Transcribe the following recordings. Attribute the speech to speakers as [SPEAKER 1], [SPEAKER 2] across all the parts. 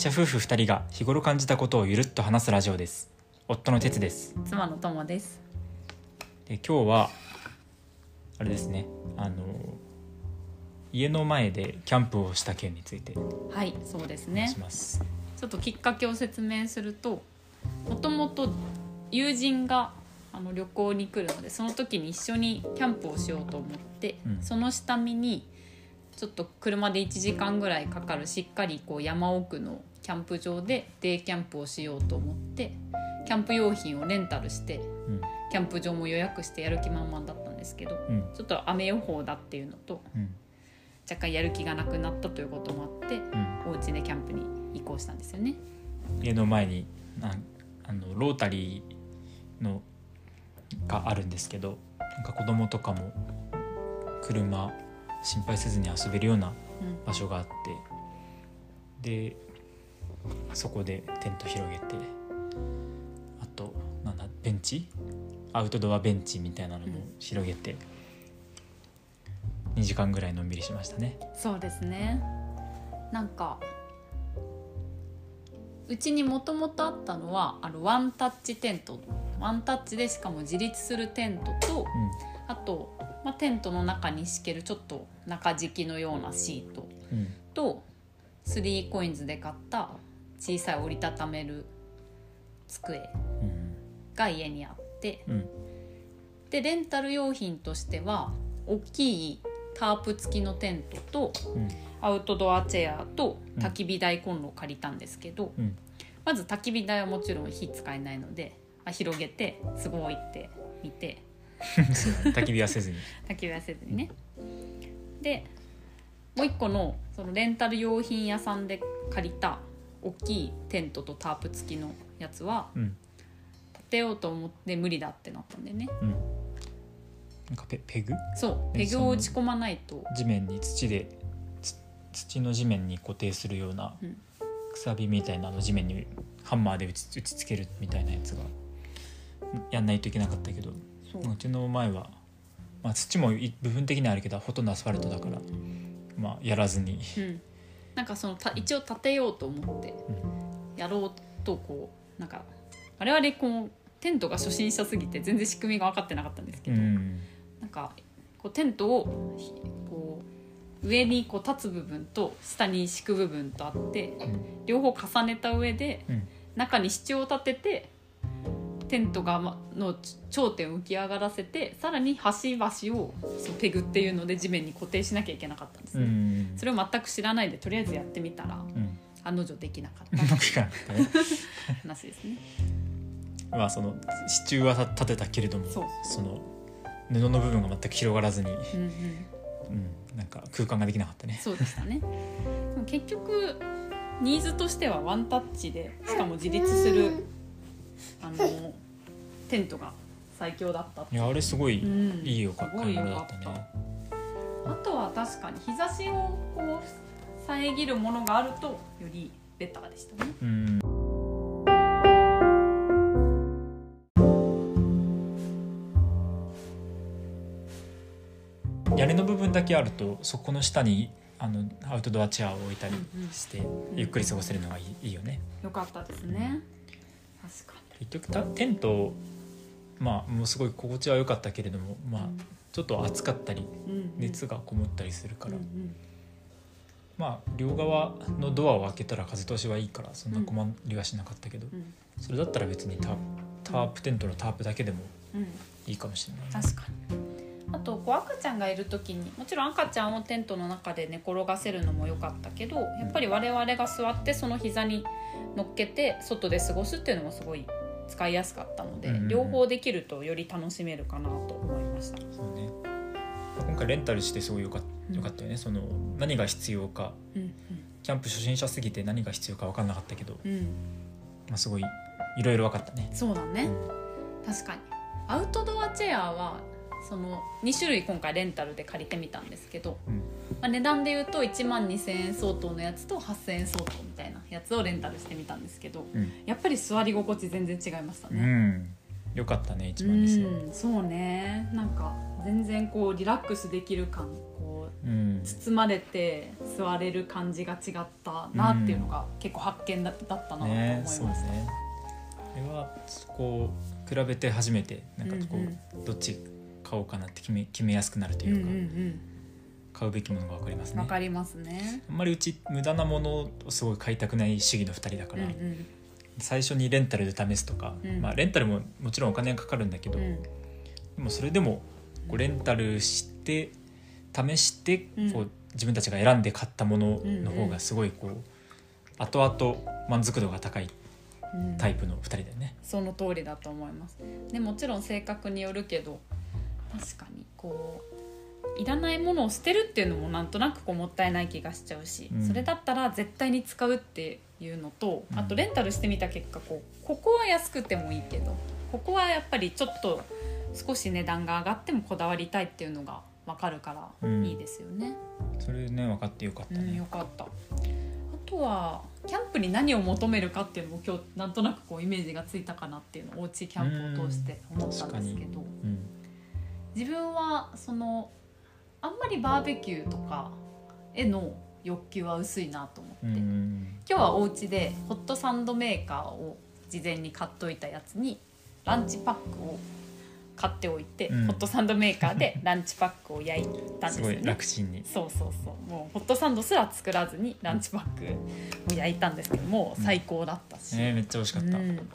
[SPEAKER 1] 医者夫婦2人が日頃感じたことをゆるっと話すラジオです。夫の哲です。
[SPEAKER 2] 妻の友です。
[SPEAKER 1] で今日はあれですね。あの家の前でキャンプをした件について
[SPEAKER 2] はいそうです
[SPEAKER 1] お願い
[SPEAKER 2] ね
[SPEAKER 1] します、
[SPEAKER 2] ちょっときっかけを説明するともともと友人があの旅行に来るのでその時に一緒にキャンプをしようと思って、
[SPEAKER 1] うん。
[SPEAKER 2] その下見にちょっと車で1時間ぐらいかかるしっかりこう山奥のキャンプ場でデイキャンプをしようと思ってキャンプ用品をレンタルして
[SPEAKER 1] うん。
[SPEAKER 2] キャンプ場も予約してやる気満々だったんですけど
[SPEAKER 1] うん。
[SPEAKER 2] ちょっと雨予報だっていうのと
[SPEAKER 1] うん。
[SPEAKER 2] 若干やる気がなくなったということもあって
[SPEAKER 1] うん、
[SPEAKER 2] お家でキャンプに移行したんですよね。
[SPEAKER 1] 家の前になんあのロータリーのがあるんですけどなんか子供とかも車心配せずに遊べるような
[SPEAKER 2] うん。
[SPEAKER 1] 場所があってでそこでテント広げてあとなんだベンチ？アウトドアベンチみたいなのも広げて、2時間ぐらいのんびりしましたね。
[SPEAKER 2] そうですね。なんかうちにもともとあったのはあのワンタッチテント。ワンタッチでしかも自立するテントとあと、まあ、テントの中に敷けるちょっと中敷きのようなシート
[SPEAKER 1] うん。うん
[SPEAKER 2] と 3COINS で買った小さい折りたためる机
[SPEAKER 1] うん
[SPEAKER 2] が家にあって
[SPEAKER 1] うん。
[SPEAKER 2] でレンタル用品としては大きいタープ付きのテントと
[SPEAKER 1] うん。
[SPEAKER 2] アウトドアチェアと焚き火台コンロを借りたんですけど、
[SPEAKER 1] うん。
[SPEAKER 2] まず焚き火台はもちろん火使えないので、まあ、広げてすごいって見て
[SPEAKER 1] 焚き火はせずに。
[SPEAKER 2] 焚き火はせずにね。でもう一個のそのレンタル用品屋さんで借りた大きいテントとタープ付きのやつは
[SPEAKER 1] うん。
[SPEAKER 2] 建てようと思って無理だってなったんでね。
[SPEAKER 1] うん。なんかペペグ？
[SPEAKER 2] そうペグを打ち込まないと。
[SPEAKER 1] 地面に土でつ土の地面に固定するような
[SPEAKER 2] うん。
[SPEAKER 1] くさびみたいなのを地面にハンマーで打ち打ちつけるみたいなやつがやんないといけなかったけど。
[SPEAKER 2] そう。
[SPEAKER 1] うちの前は、まあ、土もい部分的にはあるけどほとんどアスファルトだから、まあ、やらずに、
[SPEAKER 2] うん、なんかそのた一応建てようと思って
[SPEAKER 1] うん。
[SPEAKER 2] やろうとこうなんか我々こうテントが初心者すぎて全然仕組みが分かってなかったんですけど、
[SPEAKER 1] うん。
[SPEAKER 2] なんかこうテントをひこう上にこう立つ部分と下に敷く部分とあって
[SPEAKER 1] うん
[SPEAKER 2] 両方重ねた上で
[SPEAKER 1] うん
[SPEAKER 2] 中に支柱を立ててテントがまの頂点を浮き上がらせてさらに端々をそのペグっていうので地面に固定しなきゃいけなかったんです
[SPEAKER 1] う
[SPEAKER 2] ね。
[SPEAKER 1] ん。
[SPEAKER 2] それを全く知らないでとりあえずやってみたら
[SPEAKER 1] うん。
[SPEAKER 2] 案の定できなかっ
[SPEAKER 1] た。
[SPEAKER 2] 話ですね。
[SPEAKER 1] まあその支柱は立てたけれども
[SPEAKER 2] そ
[SPEAKER 1] の布の部分が全く広がらずに、
[SPEAKER 2] うんうん。
[SPEAKER 1] うん、なんか空間ができなかったね。
[SPEAKER 2] そうでしたね。でも結局ニーズとしてはワンタッチでしかも自立するあのテントが最強だった
[SPEAKER 1] いやあれすごい
[SPEAKER 2] うん。
[SPEAKER 1] いいよか
[SPEAKER 2] った
[SPEAKER 1] ね
[SPEAKER 2] あとは確かに日差しをこう遮るものがあるとよりベターでしたね。
[SPEAKER 1] うん。屋根の部分だけあるとそこの下にあのアウトドアチェアを置いたりして、ゆっくり過ごせるのがいいいいよね。
[SPEAKER 2] よかったですね。確か
[SPEAKER 1] 結局たテントまあもうすごい心地は良かったけれどもまあ
[SPEAKER 2] に
[SPEAKER 1] ちょっと暑かったり熱がこもったりするから、まあ両側のドアを開けたら風通しはいいからそんな困りはしなかったけど、
[SPEAKER 2] うん。
[SPEAKER 1] それだったら別にタタープテントのタープだけでも
[SPEAKER 2] うん。
[SPEAKER 1] いいかもしれない、
[SPEAKER 2] 確かに。あとこう赤ちゃんがいる時にもちろん赤ちゃんをテントの中で寝転がせるのも良かったけどやっぱり我々が座ってその膝に乗っけて外で過ごすっていうのもすごい使いやすかったので、
[SPEAKER 1] うんうんうん。
[SPEAKER 2] 両方できるとより楽しめるかなと思いました。
[SPEAKER 1] そうね。今回レンタルしてすごいよか
[SPEAKER 2] うん。
[SPEAKER 1] よかったよね、その何が必要か。
[SPEAKER 2] うん
[SPEAKER 1] キャンプ初心者すぎて何が必要か分かんなかったけど、
[SPEAKER 2] うん。うん、
[SPEAKER 1] まあ、すごいいろいろ分かったね、
[SPEAKER 2] そうだね、
[SPEAKER 1] うん。
[SPEAKER 2] 確かに。アウトドアチェアはその2種類今回レンタルで借りてみたんですけど、
[SPEAKER 1] うん
[SPEAKER 2] まあ、値段で言うと1万2,000円相当のやつと8,000円相当みたいなやつをレンタルしてみたんですけど
[SPEAKER 1] うん。
[SPEAKER 2] やっぱり座り心地全然違いました
[SPEAKER 1] う
[SPEAKER 2] ね。
[SPEAKER 1] ん、よかったね1万2000円
[SPEAKER 2] うんそうね。なんか全然こうリラックスできる感こう
[SPEAKER 1] うん。
[SPEAKER 2] 包まれて座れる感じが違ったなっていうのが結構発見だだったなと思い
[SPEAKER 1] ね
[SPEAKER 2] ます。
[SPEAKER 1] そうね。これはこう比べて初めてなんかこう、
[SPEAKER 2] うん
[SPEAKER 1] どっち買おうかなって決め決めやすくなると
[SPEAKER 2] うんう
[SPEAKER 1] いうか、
[SPEAKER 2] ん
[SPEAKER 1] 買うべきものが分かります
[SPEAKER 2] うん、
[SPEAKER 1] ね
[SPEAKER 2] わかりますね。
[SPEAKER 1] あんまりうち無駄なものをすごい買いたくない主義の2人だから、
[SPEAKER 2] うんうん
[SPEAKER 1] 最初にレンタルで試すとか、
[SPEAKER 2] うん
[SPEAKER 1] まあ、レンタルももちろんお金がかかるんだけど、
[SPEAKER 2] うん
[SPEAKER 1] でもそれでもこうレンタルして試して
[SPEAKER 2] うん
[SPEAKER 1] こう自分たちが選んで買ったものの方がすごいこう後々満足度が高い
[SPEAKER 2] うん
[SPEAKER 1] タイプの2人だよね。
[SPEAKER 2] その通りだと思います。でもちろん性格によるけど確かにこういらないものを捨てるっていうのもなんとなくこうもったいない気がしちゃうし、
[SPEAKER 1] うん。
[SPEAKER 2] それだったら絶対に使うっていうのと、
[SPEAKER 1] うん。
[SPEAKER 2] あとレンタルしてみた結果こうここは安くてもいいけどここはやっぱりちょっと少し値段が上がってもこだわりたいっていうのが分かるから
[SPEAKER 1] うん。
[SPEAKER 2] いいですよね。
[SPEAKER 1] それね分かってよかった
[SPEAKER 2] うん、
[SPEAKER 1] ね
[SPEAKER 2] よ。かった。あとはキャンプに何を求めるかっていうのも今日なんとなくこうイメージがついたかなっていうのをおうちキャンプを通して思ったんですけど
[SPEAKER 1] うん。
[SPEAKER 2] 自分はそのあんまりバーベキューとかへの欲求は薄いなと思って、
[SPEAKER 1] うん
[SPEAKER 2] 今日はお家でホットサンドメーカーを事前に買っといたやつにランチパックを買っておいて、
[SPEAKER 1] うん
[SPEAKER 2] ホットサンドメーカーで ランチパックを焼いたんですすよね。
[SPEAKER 1] ごい楽ちんに。
[SPEAKER 2] そうそうそうもうホットサンドすら作らずにランチパックを焼いたんですけどもう最高だったし、
[SPEAKER 1] ねめっちゃ美味しかった。
[SPEAKER 2] うん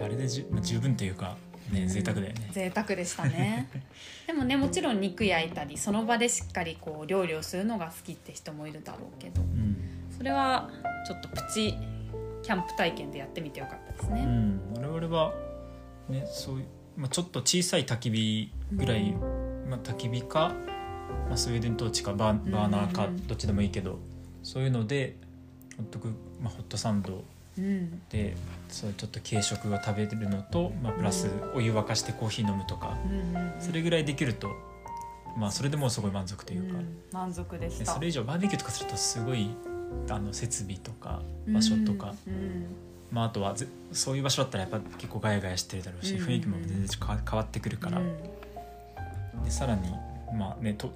[SPEAKER 1] あれでじゅまあ十分というかね贅沢だよね。
[SPEAKER 2] 贅沢でしたね。でもねもちろん肉焼いたりその場でしっかりこう料理をするのが好きって人もいるだろうけど
[SPEAKER 1] うん。
[SPEAKER 2] それはちょっとプチキャンプ体験でやってみてよかったですね、
[SPEAKER 1] うん、我々は、ね、そういう、まあ、ちょっと小さい焚き火ぐらい、まあ、焚き火か、まあ、スウェーデントーチかバーナーかどっちでもいいけど、そういうのでホットク、まあ、ホットサンド
[SPEAKER 2] うん。
[SPEAKER 1] でそうちょっと軽食を食べるのと、まあ、プラスお湯沸かしてコーヒー飲むとか、それぐらいできると、まあ、それでもうすごい満足というか、
[SPEAKER 2] うん。満足でし
[SPEAKER 1] それ以上バーベキューとかするとすごいあの設備とか場所とか。
[SPEAKER 2] うん。
[SPEAKER 1] まあ、あとはぜそういう場所だったらやっぱ結構ガヤガヤしてるだろうし、
[SPEAKER 2] うん。
[SPEAKER 1] 雰囲気も全然変わ変わってくるから、
[SPEAKER 2] うん。
[SPEAKER 1] でさらにまあねと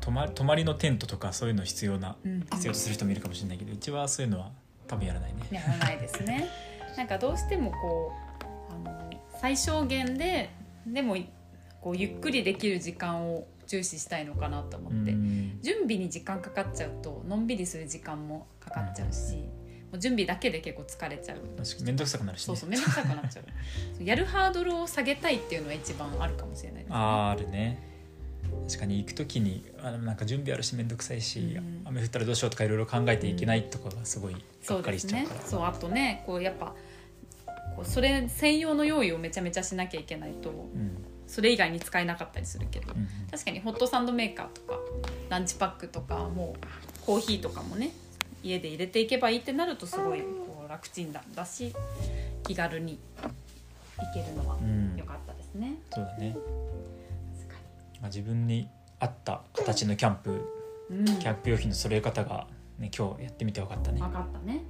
[SPEAKER 1] 泊ま泊まりのテントとかそういうの必要な、
[SPEAKER 2] うん。
[SPEAKER 1] 必要とする人もいるかもしれないけどうちはそういうのは多分やらないね。
[SPEAKER 2] やらないですね。なんかどうしてもこうあの最小限ででもこうゆっくりできる時間を重視したいのかなと思って、
[SPEAKER 1] うん
[SPEAKER 2] 準備に時間かかっちゃうとのんびりする時間もかかっちゃうし、もう準備だけで結構疲れちゃう。
[SPEAKER 1] 確かに面倒くさくなるしね
[SPEAKER 2] そうそう面倒くさくなっちゃう やるハードルを下げたいっていうのは一番あるかもしれないですね。
[SPEAKER 1] あーあるね確かに行く時にあのなんか準備あるし面倒くさいし、
[SPEAKER 2] うん。
[SPEAKER 1] 雨降ったらどうしようとかいろいろ考えていけないとかがすごいがっかりしちゃうから。
[SPEAKER 2] そうあとねこうやっぱこうそれ専用の用意をめちゃめちゃしなきゃいけないと
[SPEAKER 1] うん。
[SPEAKER 2] それ以外に使えなかったりするけど、
[SPEAKER 1] うん
[SPEAKER 2] 確かにホットサンドメーカーとかランチパックとかもうコーヒーとかもね家で入れていけばいいってなるとすごいこう楽ちんだだし気軽に行けるのは
[SPEAKER 1] うん。
[SPEAKER 2] 良かったですね。
[SPEAKER 1] そうだね、まあ、自分に合った形のキャンプ
[SPEAKER 2] にうん。
[SPEAKER 1] キャンプ用品の揃え方が、ね、今日やってみて分かったね。
[SPEAKER 2] 分かったね。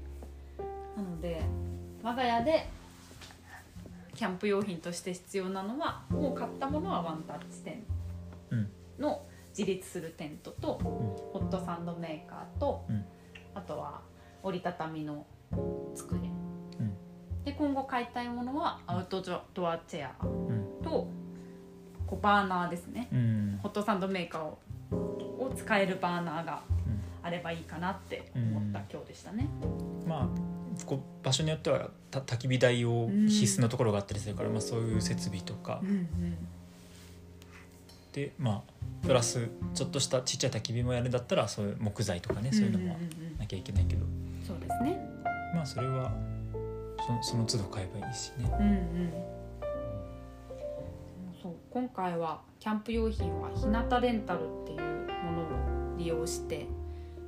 [SPEAKER 2] なので我が家でキャンプ用品として必要なのはもう買ったものはワンタッチテン
[SPEAKER 1] うん。
[SPEAKER 2] の自立するテントと、ホットサンドメーカーと、
[SPEAKER 1] うん。
[SPEAKER 2] あとは折りたたみの机。
[SPEAKER 1] うん。
[SPEAKER 2] で今後買いたいものはアウトドアチェア
[SPEAKER 1] うん。
[SPEAKER 2] とこうバーナーですね
[SPEAKER 1] うん
[SPEAKER 2] ホットサンドメーカーをを使えるバーナーが
[SPEAKER 1] うん
[SPEAKER 2] あればいいかなって思った今日でしたね。
[SPEAKER 1] まあこう場所によってはた焚き火台を必須のところがあったりするから、まあ、そういう設備とか
[SPEAKER 2] うんうん
[SPEAKER 1] でまあプラスちょっとしたちっちゃい焚き火もやるんだったらそういう木材とかねそういうのもなきゃいけないけど、
[SPEAKER 2] そうですね。
[SPEAKER 1] まあそれはそその都度買えばいいしね。
[SPEAKER 2] うんうん。そう今回はキャンプ用品は日向レンタルっていうものを利用して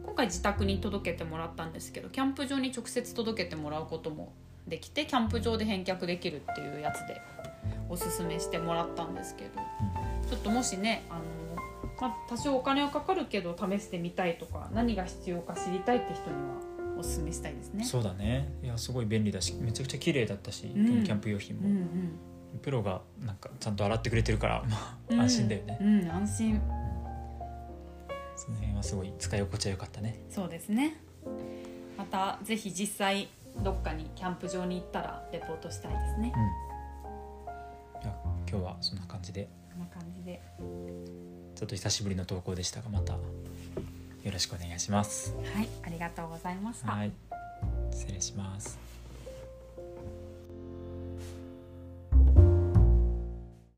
[SPEAKER 2] 今回自宅に届けてもらったんですけどキャンプ場に直接届けてもらうこともできてキャンプ場で返却できるっていうやつでおすすめしてもらったんですけどちょっともしねあの、まあ、多少お金はかかるけど試してみたいとか何が必要か知りたいって人にはおすすめしたいですね。
[SPEAKER 1] そうだね。いやすごい便利だしめちゃくちゃ綺麗だったし、
[SPEAKER 2] うん。
[SPEAKER 1] キャンプ用品も、
[SPEAKER 2] うんうん
[SPEAKER 1] プロがなんかちゃんと洗ってくれてるから、まあ、
[SPEAKER 2] うん。
[SPEAKER 1] 安心だよね。
[SPEAKER 2] うん、安心。
[SPEAKER 1] その辺はすごい使い心地は良かったね。
[SPEAKER 2] そうですね。またぜひ実際どっかにキャンプ場に行ったらレポートしたいですね。
[SPEAKER 1] うん。いや今日はそんな感じで。
[SPEAKER 2] こんな感じで。
[SPEAKER 1] ちょっと久しぶりの投稿でしたがまたよろしくお願いします。
[SPEAKER 2] はいありがとうございました。
[SPEAKER 1] はい。失礼します